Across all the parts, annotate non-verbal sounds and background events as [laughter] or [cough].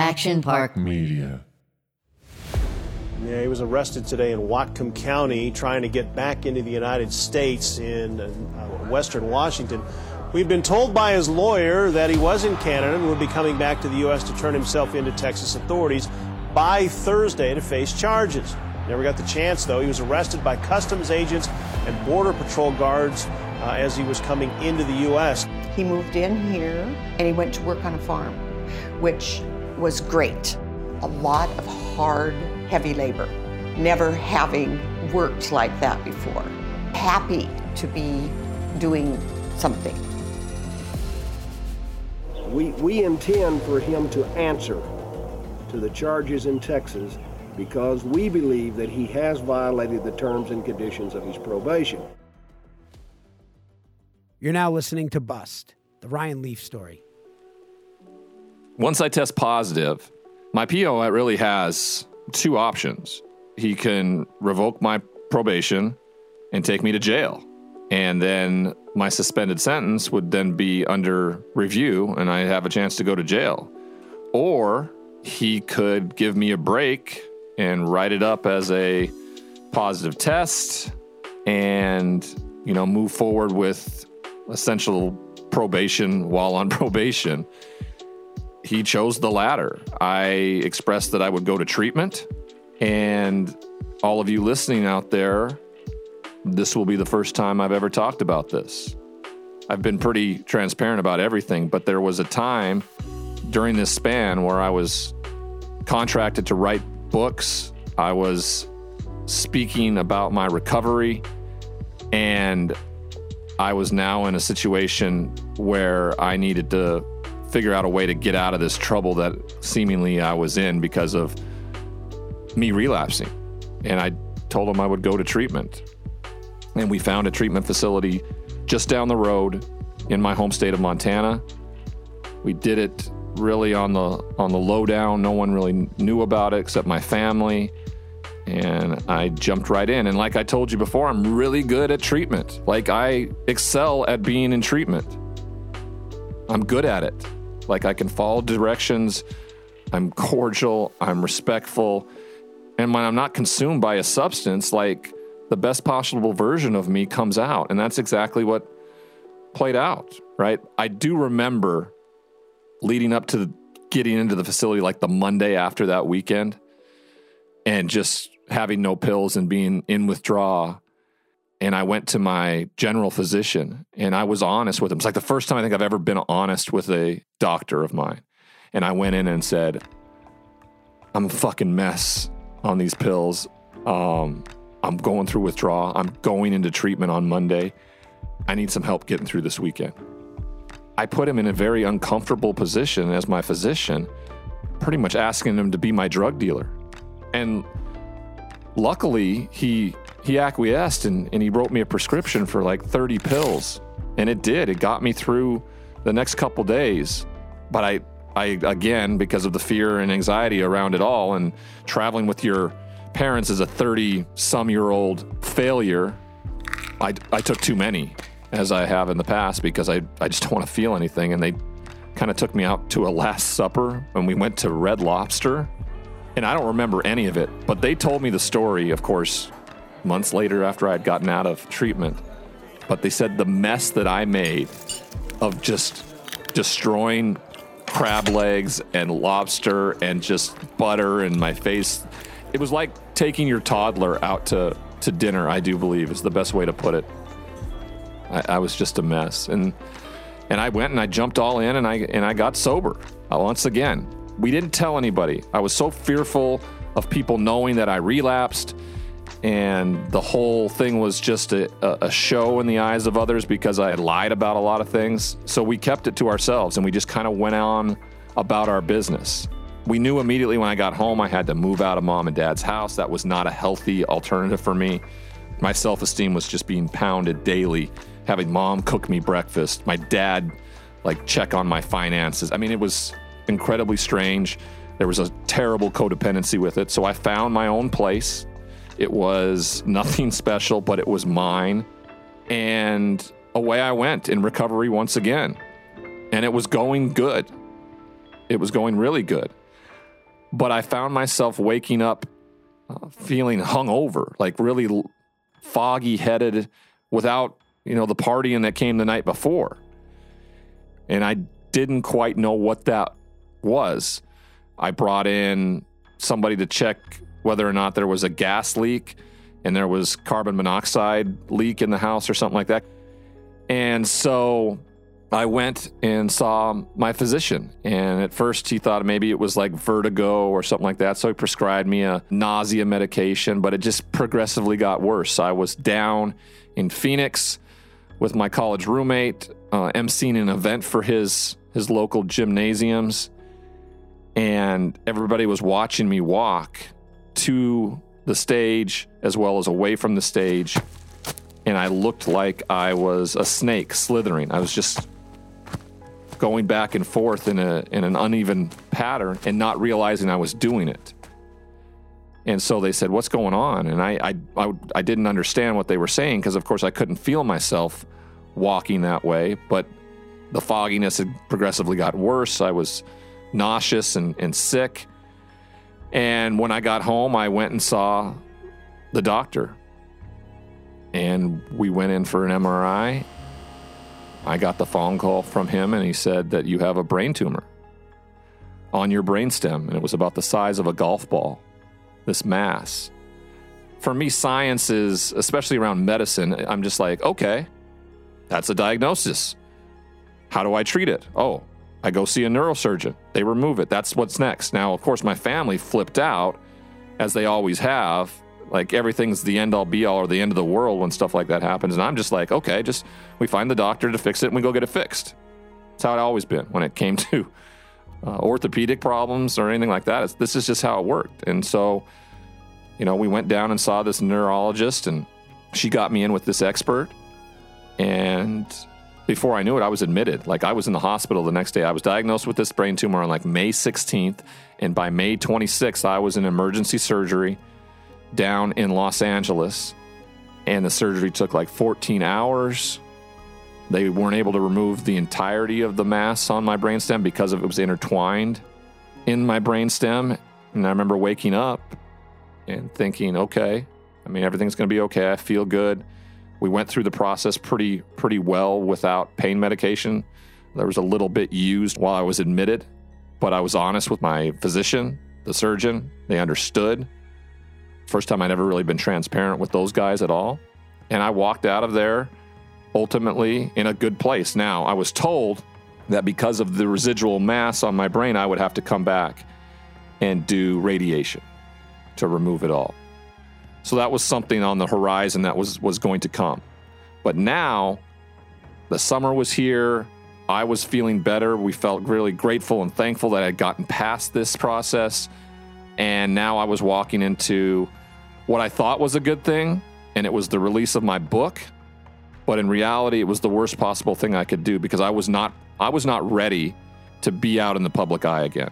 Action Park Media. Yeah, he was arrested today in Whatcom County trying to get back into the United States in uh, western Washington. We've been told by his lawyer that he was in Canada and would be coming back to the U.S. to turn himself into Texas authorities by Thursday to face charges. Never got the chance, though. He was arrested by customs agents and Border Patrol guards uh, as he was coming into the U.S. He moved in here and he went to work on a farm, which was great. A lot of hard, heavy labor, never having worked like that before. Happy to be doing something. We, we intend for him to answer to the charges in Texas because we believe that he has violated the terms and conditions of his probation. You're now listening to Bust, the Ryan Leaf story. Once I test positive, my PO really has two options. He can revoke my probation and take me to jail. And then my suspended sentence would then be under review and I have a chance to go to jail. Or he could give me a break and write it up as a positive test and, you know, move forward with essential probation while on [laughs] probation. He chose the latter. I expressed that I would go to treatment. And all of you listening out there, this will be the first time I've ever talked about this. I've been pretty transparent about everything, but there was a time during this span where I was contracted to write books. I was speaking about my recovery, and I was now in a situation where I needed to figure out a way to get out of this trouble that seemingly I was in because of me relapsing. And I told him I would go to treatment. And we found a treatment facility just down the road in my home state of Montana. We did it really on the on the lowdown. No one really knew about it except my family. And I jumped right in. And like I told you before, I'm really good at treatment. Like I excel at being in treatment. I'm good at it. Like I can follow directions. I'm cordial. I'm respectful. And when I'm not consumed by a substance, like the best possible version of me comes out. And that's exactly what played out, right? I do remember leading up to getting into the facility like the Monday after that weekend and just having no pills and being in withdrawal. And I went to my general physician and I was honest with him. It's like the first time I think I've ever been honest with a doctor of mine. And I went in and said, I'm a fucking mess on these pills. Um, I'm going through withdrawal. I'm going into treatment on Monday. I need some help getting through this weekend. I put him in a very uncomfortable position as my physician, pretty much asking him to be my drug dealer. And luckily, he he acquiesced and, and he wrote me a prescription for like 30 pills. And it did. It got me through the next couple days. But I I again, because of the fear and anxiety around it all and traveling with your parents as a 30 some year old failure, I, I took too many as I have in the past because I, I just don't want to feel anything. And they kind of took me out to a Last Supper and we went to Red Lobster. And I don't remember any of it, but they told me the story, of course, months later after I had gotten out of treatment. But they said the mess that I made of just destroying crab legs and lobster and just butter in my face. It was like taking your toddler out to, to dinner, I do believe, is the best way to put it. I, I was just a mess. And and I went and I jumped all in and I and I got sober. Uh, once again, we didn't tell anybody. I was so fearful of people knowing that I relapsed and the whole thing was just a, a, show in the eyes of others because I had lied about a lot of things. So we kept it to ourselves and we just kind of went on about our business. We knew immediately when I got home I had to move out of mom and dad's house. That was not a healthy alternative for me. My self esteem was just being pounded daily, having mom cook me breakfast, my dad like check on my finances. I mean, it was incredibly strange. There was a terrible codependency with it. So I found my own place it was nothing [laughs] special, but it was mine. And away I went in recovery once again. And it was going good. It was going really good. but I found myself waking up uh, feeling hungover, like really foggy headed without, you know, the partying that came the night before. And I didn't quite know what that was. I brought in somebody to check whether or not there was a gas leak and there was carbon monoxide leak in the house or something like that. And so I went and saw my physician. And at first he thought maybe it was like vertigo or something like that. So he prescribed me a nausea medication, but it just progressively got worse. I was down in Phoenix with my college roommate, uh, emceeing an event for his his local gymnasiums, and everybody was watching me walk to the stage as well as away from the stage. And I looked like I was a snake slithering. I was just going back and forth in a in an uneven pattern and not realizing I was doing it. And so they said, "What's going on?" And I I I, I didn't understand what they were saying because of course I couldn't feel myself walking that way, but the fogginess had progressively got worse. I was nauseous and, and sick. And when I got home, I went and saw the doctor. And we went in for an MRI. I got the phone call from him, and he said that you have a brain tumor on your brainstem. And it was about the size of a golf ball, this mass. For me, science is, especially around medicine, I'm just like, okay, that's a diagnosis. How do I treat it? Oh, I go see a neurosurgeon. They remove it. That's what's next. Now, of course, my family flipped out, as they always have. Like everything's the end all be all or the end of the world when stuff like that happens. And I'm just like, okay, just we find the doctor to fix it and we go get it fixed. That's how it always been when it came [laughs] to uh, orthopedic problems or anything like that. It's, this is just how it worked. And so, you know, we went down and saw this neurologist and she got me in with this expert. And before I knew it, I was admitted. Like I was in the hospital the next day. I was diagnosed with this brain tumor on like May 16th. And by May 26th, I was in emergency surgery down in Los Angeles. And the surgery took like 14 hours. They weren't able to remove the entirety of the mass on my brainstem because it was intertwined in my brainstem. And I remember waking up and thinking, okay, I mean, everything's going to be okay. I feel good. We went through the process pretty pretty well without pain medication. There was a little bit used while I was admitted, but I was honest with my physician, the surgeon. They understood. First time I'd ever really been transparent with those guys at all. And I walked out of there ultimately in a good place. Now, I was told that because of the residual mass on my brain, I would have to come back and do radiation to remove it all. So that was something on the horizon that was was going to come. But now the summer was here. I was feeling better. We felt really grateful and thankful that I'd gotten past this process. And now I was walking into what I thought was a good thing, and it was the release of my book. But in reality, it was the worst possible thing I could do because I was not I was not ready to be out in the public eye again,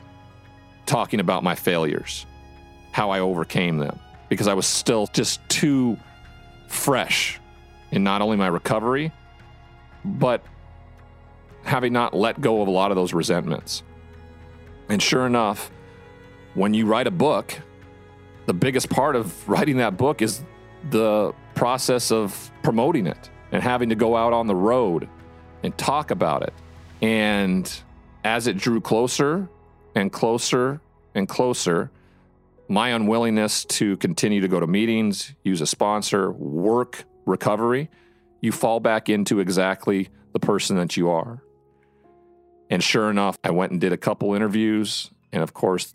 talking about my failures, how I overcame them because I was still just too fresh in not only my recovery, but having not let go of a lot of those resentments. And sure enough, when you write a book, the biggest part of writing that book is the process of promoting it and having to go out on the road and talk about it. And as it drew closer and closer and closer, my unwillingness to continue to go to meetings, use a sponsor, work recovery, you fall back into exactly the person that you are. And sure enough, I went and did a couple interviews. And of course,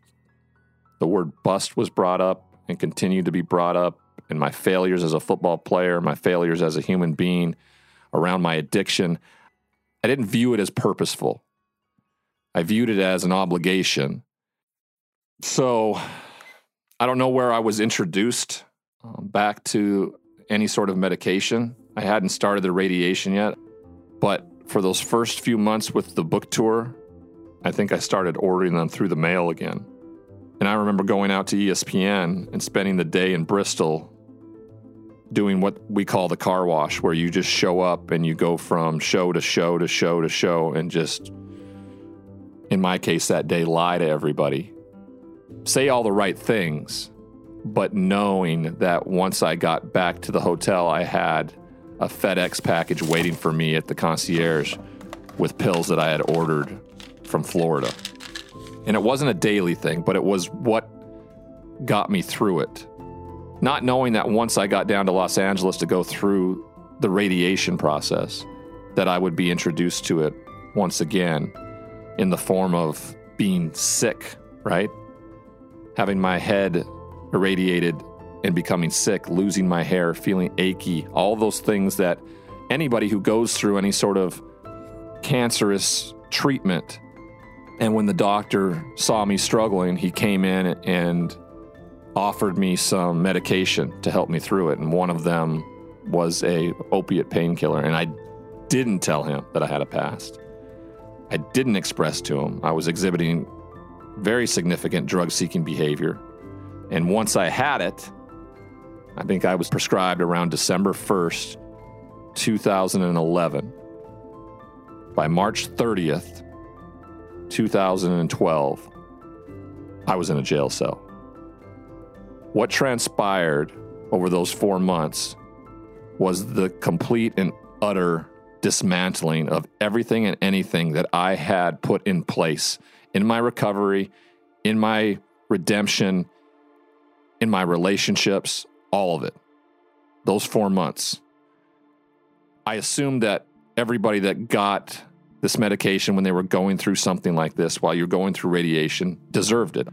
the word bust was brought up and continued to be brought up. And my failures as a football player, my failures as a human being around my addiction, I didn't view it as purposeful. I viewed it as an obligation. So I don't know where I was introduced um, back to any sort of medication. I hadn't started the radiation yet, but for those first few months with the book tour, I think I started ordering them through the mail again. And I remember going out to ESPN and spending the day in Bristol doing what we call the car wash, where you just show up and you go from show to show to show to show and just, in my case that day, lie to everybody say all the right things, but knowing that once I got back to the hotel, I had a FedEx package waiting for me at the concierge with pills that I had ordered from Florida. And it wasn't a daily thing, but it was what got me through it. Not knowing that once I got down to Los Angeles to go through the radiation process, that I would be introduced to it once again in the form of being sick, right? Having my head irradiated and becoming sick, losing my hair, feeling achy, all those things that anybody who goes through any sort of cancerous treatment. And when the doctor saw me struggling, he came in and offered me some medication to help me through it. And one of them was a opiate painkiller. And I didn't tell him that I had a past. I didn't express to him I was exhibiting very significant drug seeking behavior. And once I had it, I think I was prescribed around December 1st, 2011. By March 30th, 2012, I was in a jail cell. What transpired over those four months was the complete and utter dismantling of everything and anything that I had put in place in my recovery, in my redemption, in my relationships, all of it. Those four months. I assumed that everybody that got this medication when they were going through something like this while you're going through radiation deserved it.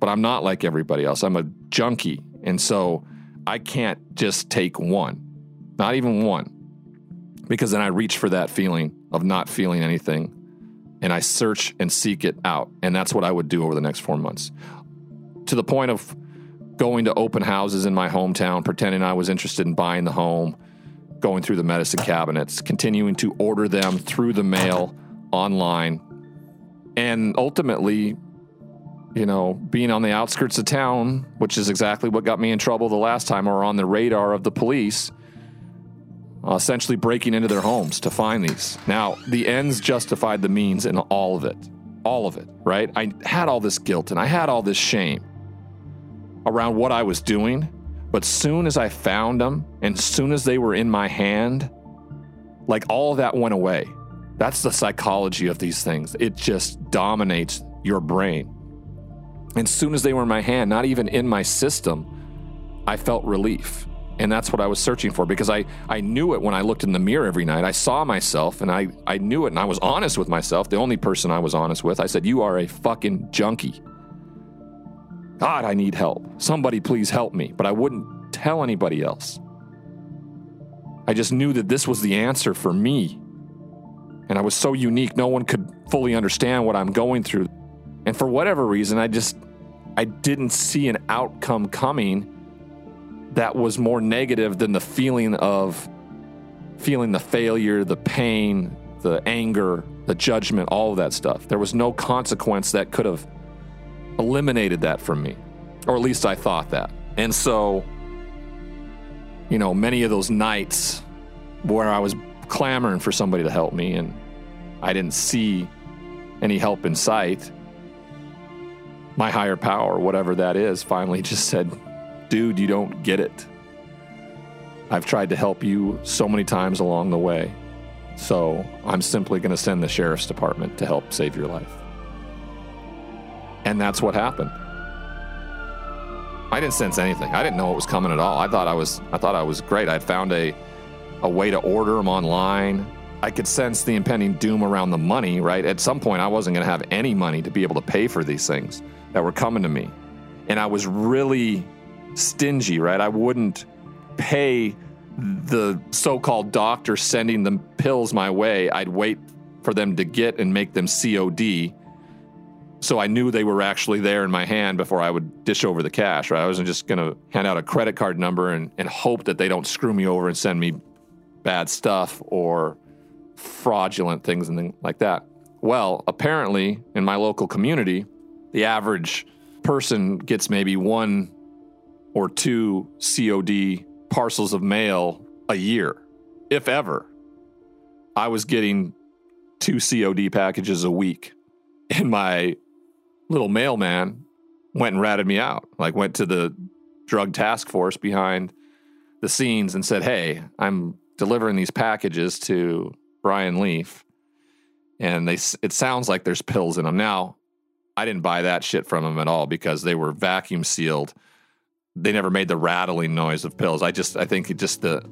But I'm not like everybody else. I'm a junkie. And so I can't just take one, not even one, because then I reach for that feeling of not feeling anything and I search and seek it out. And that's what I would do over the next four months to the point of going to open houses in my hometown, pretending I was interested in buying the home, going through the medicine cabinets, continuing to order them through the mail, online, and ultimately, you know, being on the outskirts of town, which is exactly what got me in trouble the last time, or on the radar of the police, uh, essentially breaking into their homes to find these. Now, the ends justified the means in all of it. All of it, right? I had all this guilt and I had all this shame around what I was doing. But soon as I found them and soon as they were in my hand, like all of that went away. That's the psychology of these things. It just dominates your brain. And soon as they were in my hand, not even in my system, I felt relief. And that's what I was searching for because I, I knew it when I looked in the mirror every night. I saw myself and I, I knew it and I was honest with myself. The only person I was honest with, I said, You are a fucking junkie. God, I need help. Somebody please help me. But I wouldn't tell anybody else. I just knew that this was the answer for me. And I was so unique, no one could fully understand what I'm going through. And for whatever reason, I just I didn't see an outcome coming that was more negative than the feeling of feeling the failure, the pain, the anger, the judgment, all of that stuff. There was no consequence that could have eliminated that from me, or at least I thought that. And so, you know, many of those nights where I was clamoring for somebody to help me and I didn't see any help in sight, my higher power, whatever that is, finally [laughs] just said, dude, you don't get it. I've tried to help you so many times along the way. So I'm simply going to send the sheriff's department to help save your life. And that's what happened. I didn't sense anything. I didn't know it was coming at all. I thought I was I thought I was great. I'd found a a way to order them online. I could sense the impending doom around the money, right? At some point I wasn't going to have any money to be able to pay for these things that were coming to me. And I was really stingy, right? I wouldn't pay the so called doctor sending the pills my way. I'd wait for them to get and make them COD. So I knew they were actually there in my hand before I would dish over the cash, right? I wasn't just going to hand out a credit card number and, and hope that they don't screw me over and send me bad stuff or fraudulent things and things like that. Well, apparently, in my local community, the average person gets maybe one or two COD parcels of mail a year, if ever. I was getting two COD packages a week, [laughs] and my little mailman went and ratted me out. Like went to the drug task force behind the scenes and said, "Hey, I'm delivering these packages to Ryan Leaf, and they it sounds like there's pills in them." Now, I didn't buy that shit from them at all because they were vacuum sealed. They never made the rattling noise of pills. I just I think just the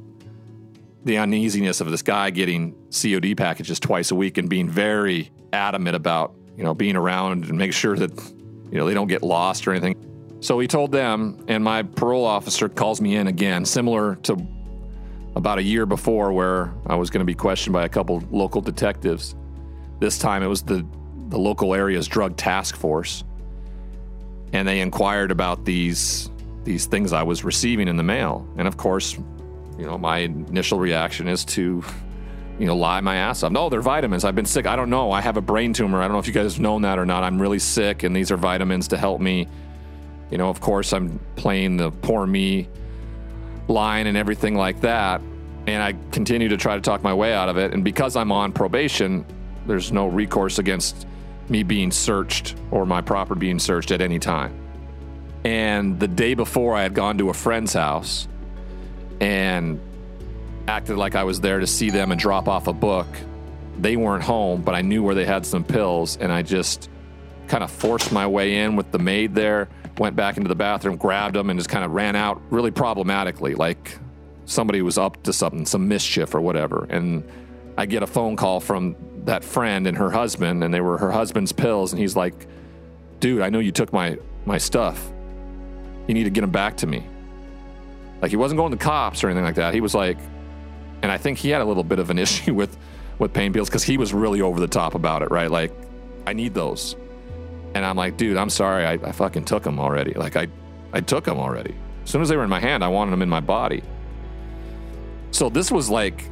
the uneasiness of this guy getting COD packages twice a week and being very adamant about you know being around and make sure that you know they don't get lost or anything. So he told them, and my parole officer calls me in again, similar to about a year before, where I was going to be questioned by a couple local detectives. This time it was the, the local area's drug task force. And they inquired about these these things I was receiving in the mail. And of course, you know, my initial reaction is to, you know, lie my ass off. No, they're vitamins. I've been sick. I don't know. I have a brain tumor. I don't know if you guys have known that or not. I'm really sick, and these are vitamins to help me you know, of course, I'm playing the poor me line and everything like that. And I continue to try to talk my way out of it. And because I'm on probation, there's no recourse against me being searched or my property being searched at any time. And the day before, I had gone to a friend's house and acted like I was there to see them and drop off a book. They weren't home, but I knew where they had some pills. And I just kind of forced my way in with the maid there went back into the bathroom, grabbed them, and just kind of ran out really problematically, like somebody was up to something, some mischief or whatever. And I get a phone call from that friend and her husband, and they were her husband's pills, and he's like, "Dude, I know you took my my stuff. You need to get them back to me." Like he wasn't going to cops or anything like that. He was like, and I think he had a little bit of an [laughs] issue with with pain pills because he was really over the top about it, right? Like, I need those. And I'm like, dude, I'm sorry. I, I fucking took them already. Like, I, I took them already. As soon as they were in my hand, I wanted them in my body. So this was like,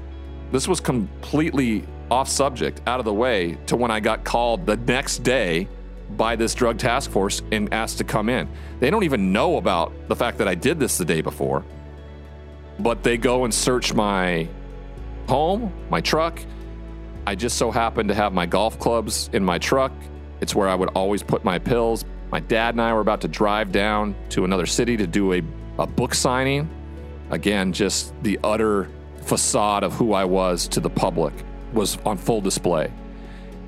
this was completely off subject, out of the way, to when I got called the next day by this drug task force and asked to come in. They don't even know about the fact that I did this the day before, but they go and search my home, my truck. I just so happened to have my golf clubs in my truck it's where I would always put my pills. My dad and I were about to drive down to another city to do a, a book signing. Again, just the utter facade of who I was to the public was on full display.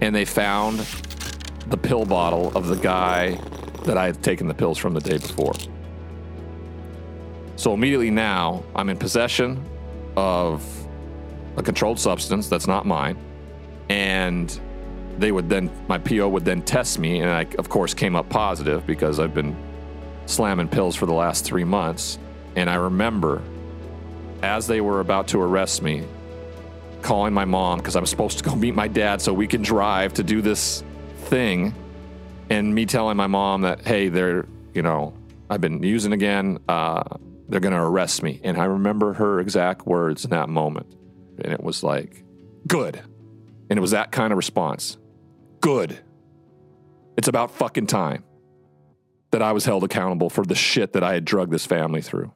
And they found the pill bottle of the guy that I had taken the pills from the day before. So immediately now, I'm in possession of a controlled substance that's not mine. And they would then my PO would then test me, and I of course came up positive because I've been slamming pills for the last three months. And I remember as they were about to arrest me, calling my mom because I was supposed to go meet my dad so we can drive to do this thing, and me telling my mom that hey, they're you know I've been using again. Uh, they're going to arrest me. And I remember her exact words in that moment. And it was like, good. And it was that kind of response good. It's about fucking time that I was held accountable for the shit that I had drugged this family through.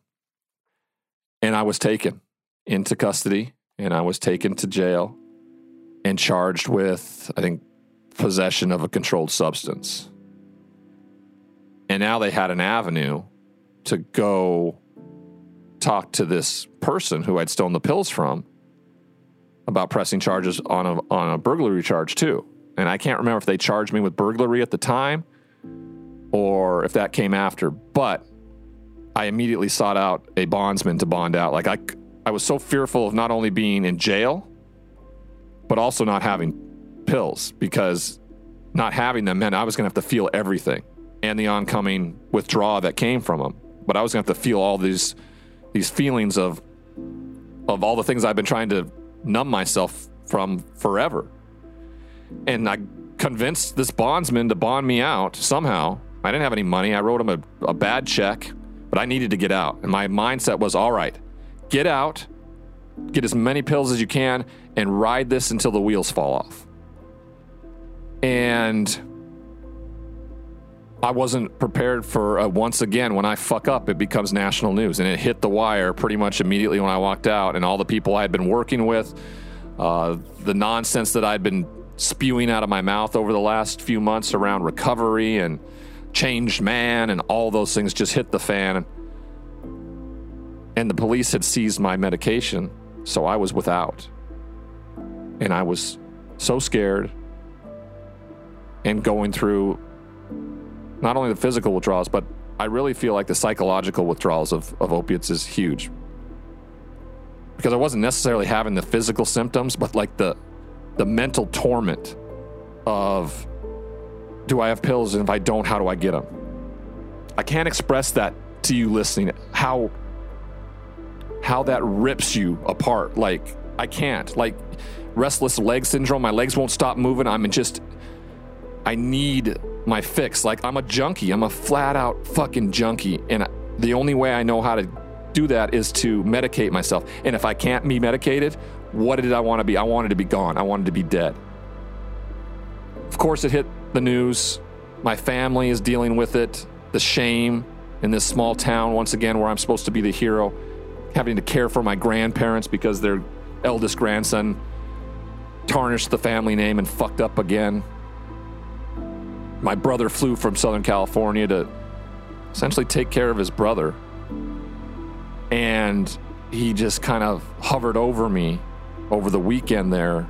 And I was taken into custody and I was taken to jail and charged with, I think, possession of a controlled substance. And now they had an avenue to go talk to this person who I'd stolen the pills from about pressing charges on a, on a burglary charge, too. And I can't remember if they charged me with burglary at the time or if that came after. But I immediately sought out a bondsman to bond out. Like I, I was so fearful of not only being in jail, but also not having pills because not having them meant I was going to have to feel everything and the oncoming withdrawal that came from them. But I was going to have to feel all these these feelings of of all the things I've been trying to numb myself from forever and I convinced this bondsman to bond me out somehow. I didn't have any money. I wrote him a, a bad check, but I needed to get out. And my mindset was all right, get out, get as many pills as you can, and ride this until the wheels fall off. And I wasn't prepared for uh, once again when I fuck up, it becomes national news. And it hit the wire pretty much immediately when I walked out. And all the people I had been working with, uh, the nonsense that I'd been spewing out of my mouth over the last few months around recovery and changed man and all those things just hit the fan. And the police had seized my medication, so I was without. And I was so scared and going through not only the physical withdrawals, but I really feel like the psychological withdrawals of, of opiates is huge. Because I wasn't necessarily having the physical symptoms, but like the the mental torment of do I have pills and if I don't, how do I get them? I can't express that to you listening. How how that rips you apart. Like I can't. Like restless leg syndrome. My legs won't stop moving. I'm just I need my fix. Like I'm a junkie. I'm a flat out fucking junkie, and the only way I know how to do that is to medicate myself. And if I can't be medicated, what did I want to be? I wanted to be gone. I wanted to be dead. Of course, it hit the news. My family is dealing with it. The shame in this small town, once again, where I'm supposed to be the hero, having to care for my grandparents because their eldest grandson tarnished the family name and fucked up again. My brother flew from Southern California to essentially take care of his brother. And he just kind of hovered over me over the weekend there,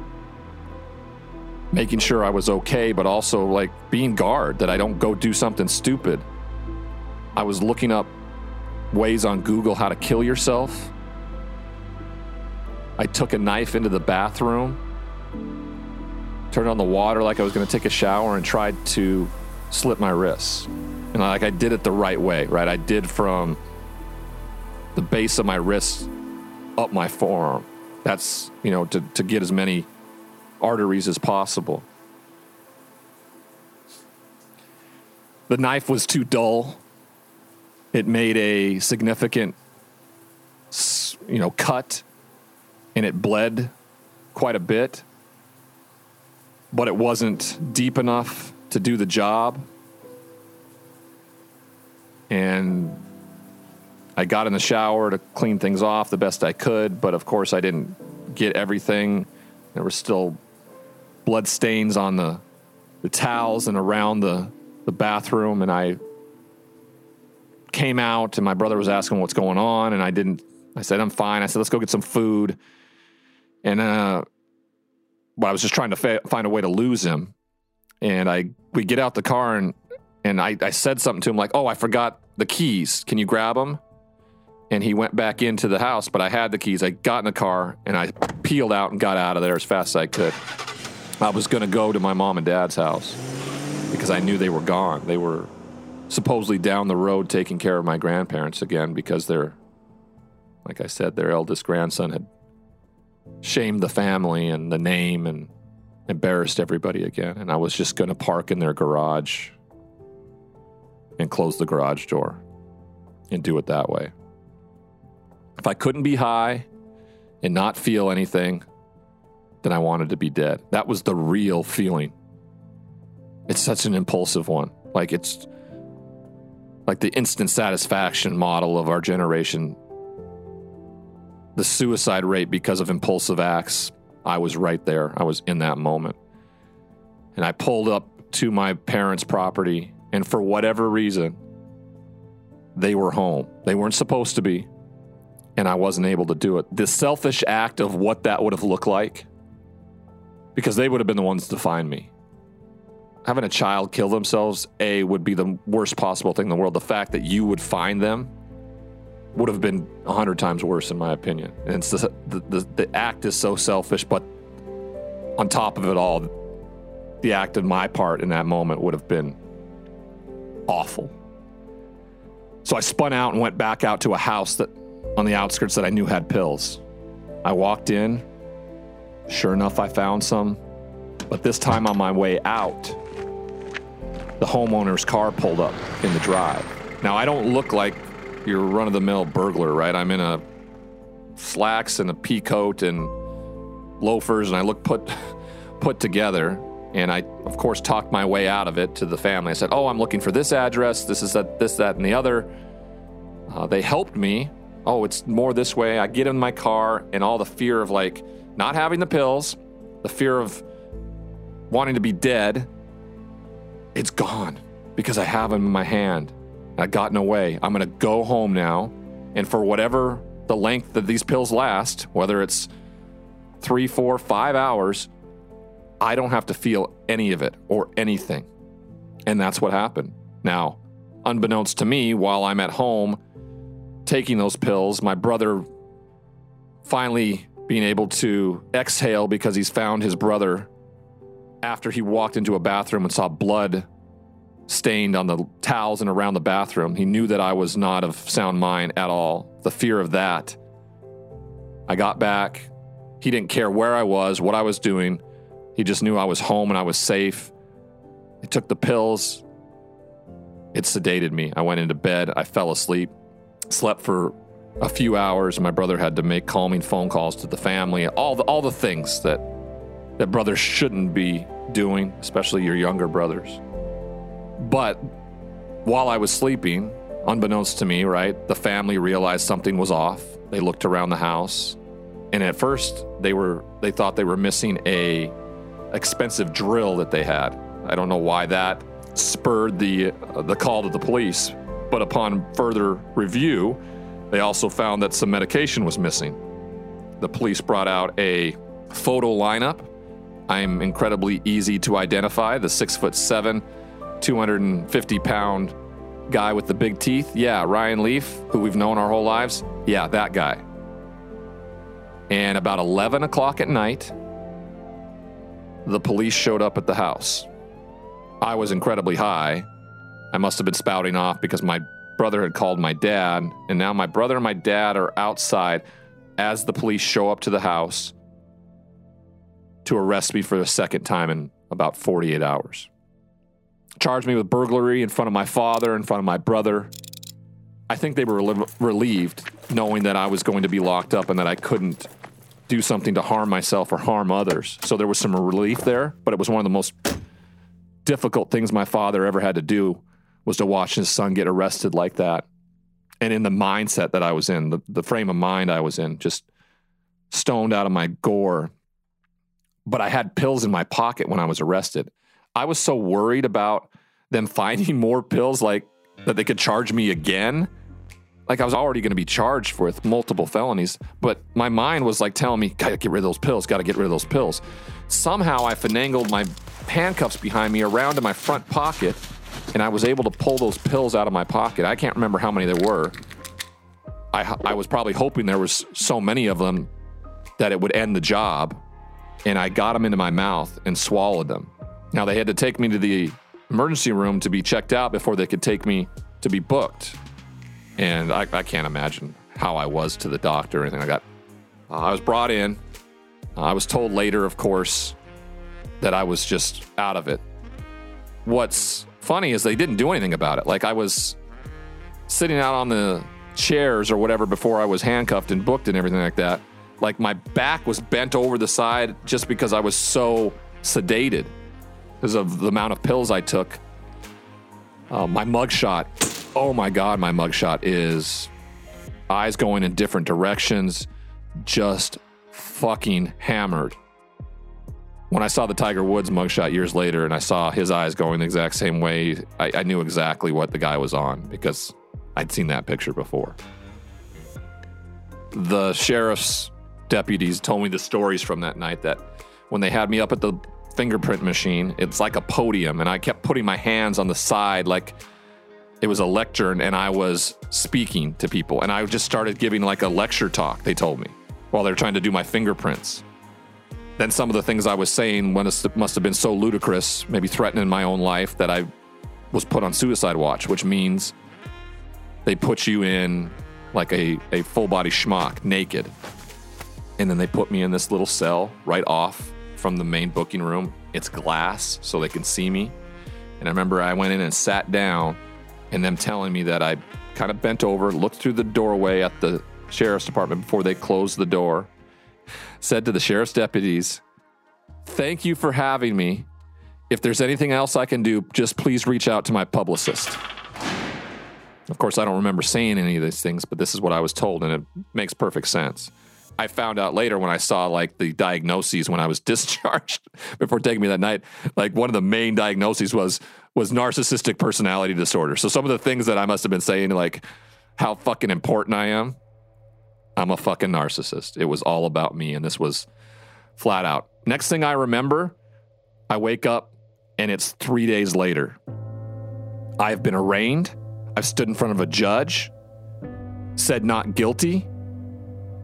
making sure I was okay, but also like being guard that I don't go do something stupid. I was looking up ways on Google how to kill yourself. I took a knife into the bathroom, turned on the water like I was going to take a shower, and tried to slip my wrists. And like I did it the right way, right? I did from the base of my wrist up my forearm. That's, you know, to, to get as many arteries as possible. The knife was too dull. It made a significant, you know, cut and it bled quite a bit, but it wasn't deep enough to do the job. And I got in the shower to clean things off the best I could, but of course I didn't get everything. There were still blood stains on the, the towels and around the, the bathroom, and I came out and my brother was asking what's going on, and I didn't. I said I'm fine. I said let's go get some food, and uh, but I was just trying to fa- find a way to lose him, and I we get out the car and and I, I said something to him like, "Oh, I forgot the keys. Can you grab them?" And he went back into the house, but I had the keys. I got in the car and I peeled out and got out of there as fast as I could. I was going to go to my mom and dad's house because I knew they were gone. They were supposedly down the road taking care of my grandparents again because their, like I said, their eldest grandson had shamed the family and the name and embarrassed everybody again. And I was just going to park in their garage and close the garage door and do it that way. If I couldn't be high and not feel anything, then I wanted to be dead. That was the real feeling. It's such an impulsive one. Like it's like the instant satisfaction model of our generation. The suicide rate because of impulsive acts, I was right there. I was in that moment. And I pulled up to my parents' property, and for whatever reason, they were home. They weren't supposed to be and I wasn't able to do it. The selfish act of what that would have looked like, because they would have been the ones to find me. Having a child kill themselves, A, would be the worst possible thing in the world. The fact that you would find them would have been a hundred times worse, in my opinion. And it's the, the, the, the act is so selfish, but on top of it all, the act of my part in that moment would have been awful. So I spun out and went back out to a house that on the outskirts that I knew had pills. I walked in. Sure enough, I found some. But this time on my way out, the homeowner's car pulled up in the drive. Now, I don't look like your run of the mill burglar, right? I'm in a slacks and a pea coat and loafers, and I look put, [laughs] put together. And I, of course, talked my way out of it to the family. I said, Oh, I'm looking for this address. This is that, this, that, and the other. Uh, they helped me oh, it's more this way. I get in my car and all the fear of like not having the pills, the fear of wanting to be dead, it's gone because I have them in my hand. I've gotten away. I'm going to go home now. And for whatever the length that these pills last, whether it's three, four, five hours, I don't have to feel any of it or anything. And that's what happened. Now, unbeknownst to me, while I'm at home taking those pills, my brother finally being able to exhale because he's found his brother after he walked into a bathroom and saw blood stained on the towels and around the bathroom. He knew that I was not of sound mind at all. The fear of that. I got back. He didn't care where I was, what I was doing. He just knew I was home and I was safe. I took the pills. It sedated me. I went into bed. I fell asleep. Slept for a few hours. My brother had to make calming phone calls to the family. All the all the things that that brothers shouldn't be doing, especially your younger brothers. But while I was sleeping, unbeknownst to me, right, the family realized something was off. They looked around the house, and at first they were they thought they were missing a expensive drill that they had. I don't know why that spurred the uh, the call to the police, but upon further review, they also found that some medication was missing. The police brought out a photo lineup. I'm incredibly easy to identify. The six foot seven, 250 pound guy with the big teeth. Yeah, Ryan Leaf, who we've known our whole lives. Yeah, that guy. And about 11 o'clock at night, the police showed up at the house. I was incredibly high. I must have been spouting off because my brother had called my dad, and now my brother and my dad are outside as the police show up to the house to arrest me for the second time in about 48 hours. Charged me with burglary in front of my father, in front of my brother. I think they were relieved knowing that I was going to be locked up and that I couldn't do something to harm myself or harm others. So there was some relief there, but it was one of the most difficult things my father ever had to do was to watch his son get arrested like that. And in the mindset that I was in, the, the frame of mind I was in, just stoned out of my gore. But I had pills in my pocket when I was arrested. I was so worried about them [laughs] finding more pills, like that they could charge me again. Like I was already going to be charged with multiple felonies, but my mind was like telling me, gotta get rid of those pills, gotta get rid of those pills. Somehow I finagled my handcuffs behind me around in my front pocket, and I was able to pull those pills out of my pocket. I can't remember how many there were. I, I was probably hoping there was so many of them that it would end the job, and I got them into my mouth and swallowed them. Now they had to take me to the emergency room to be checked out before they could take me to be booked, and I, I can't imagine how I was to the doctor or anything like that. Uh, I was brought in. Uh, I was told later, of course, that I was just out of it. What's funny is they didn't do anything about it. Like I was sitting out on the chairs or whatever before I was handcuffed and booked and everything like that. Like my back was bent over the side just because I was so sedated because of the amount of pills I took. Uh, my mugshot, oh my God, my mugshot is eyes going in different directions, just fucking hammered when I saw the Tiger Woods mugshot years later and I saw his eyes going the exact same way, I, I, knew exactly what the guy was on because I'd seen that picture before. The sheriff's deputies told me the stories from that night that when they had me up at the fingerprint machine, it's like a podium, and I kept putting my hands on the side like it was a lectern and I was speaking to people. And I just started giving like a lecture talk, they told me, while they're trying to do my fingerprints then some of the things I was saying must have been so ludicrous, maybe threatening my own life, that I was put on suicide watch, which means they put you in like a, a full body schmuck, naked. And then they put me in this little cell right off from the main booking room. It's glass so they can see me. And I remember I went in and sat down, and them telling me that I kind of bent over, looked through the doorway at the sheriff's department before they closed the door, said to the sheriff's deputies, Thank you for having me. If there's anything else I can do, just please reach out to my publicist. Of course, I don't remember saying any of these things, but this is what I was told, and it makes perfect sense. I found out later when I saw like the diagnoses when I was [laughs] discharged before taking me that night. Like one of the main diagnoses was was narcissistic personality disorder. So some of the things that I must have been saying, like how fucking important I am, I'm a fucking narcissist. It was all about me, and this was flat out. Next thing I remember, I wake up and it's three days later. I've been arraigned. I've stood in front of a judge, said not guilty.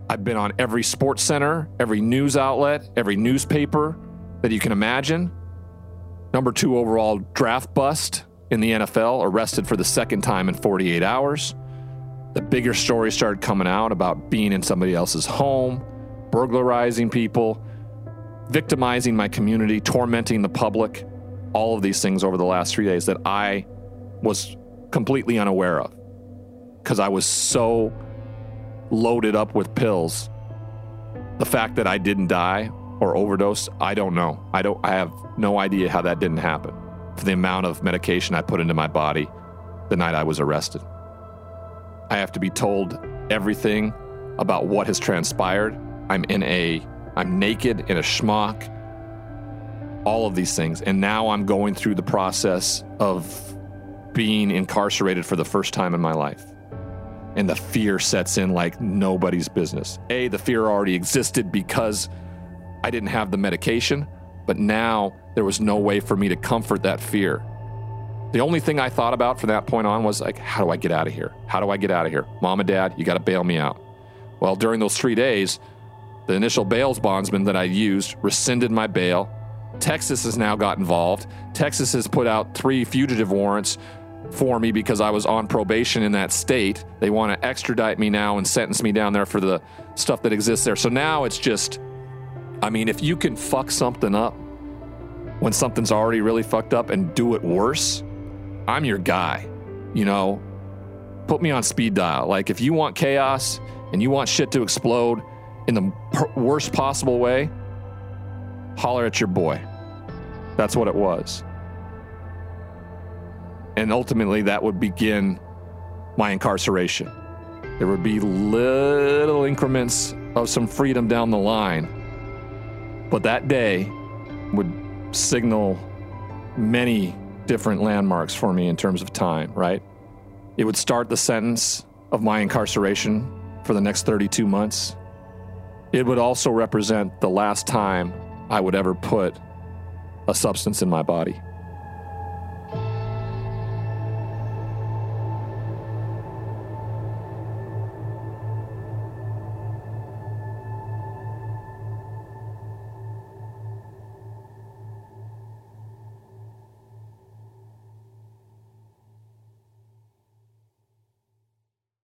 I've been on every SportsCenter, every news outlet, every newspaper that you can imagine. Number two overall draft bust in the NFL, arrested for the second time in 48 hours. The bigger stories started coming out about being in somebody else's home, burglarizing people, victimizing my community, tormenting the public. All of these things over the last three days that I was completely unaware of because I was so loaded up with pills. The fact that I didn't die or overdose, I don't know. I don't I have no idea how that didn't happen. For the amount of medication I put into my body the night I was arrested. I have to be told everything about what has transpired. I'm in a I'm naked in a smock. All of these things. And now I'm going through the process of being incarcerated for the first time in my life and the fear sets in like nobody's business. A, the fear already existed because I didn't have the medication, but now there was no way for me to comfort that fear. The only thing I thought about from that point on was like, how do I get out of here? How do I get out of here? Mom and dad, you got to bail me out. Well, during those three days, the initial bails bondsman that I used rescinded my bail. Texas has now got involved. Texas has put out three fugitive warrants for me because I was on probation in that state. They want to extradite me now and sentence me down there for the stuff that exists there. So now it's just, I mean, if you can fuck something up when something's already really fucked up and do it worse, I'm your guy. You know, put me on speed dial. Like, if you want chaos and you want shit to explode in the worst possible way, holler at your boy. That's what it was. And ultimately, that would begin my incarceration. There would be little increments of some freedom down the line. But that day would signal many different landmarks for me in terms of time, right? It would start the sentence of my incarceration for the next 32 months. It would also represent the last time I would ever put a substance in my body.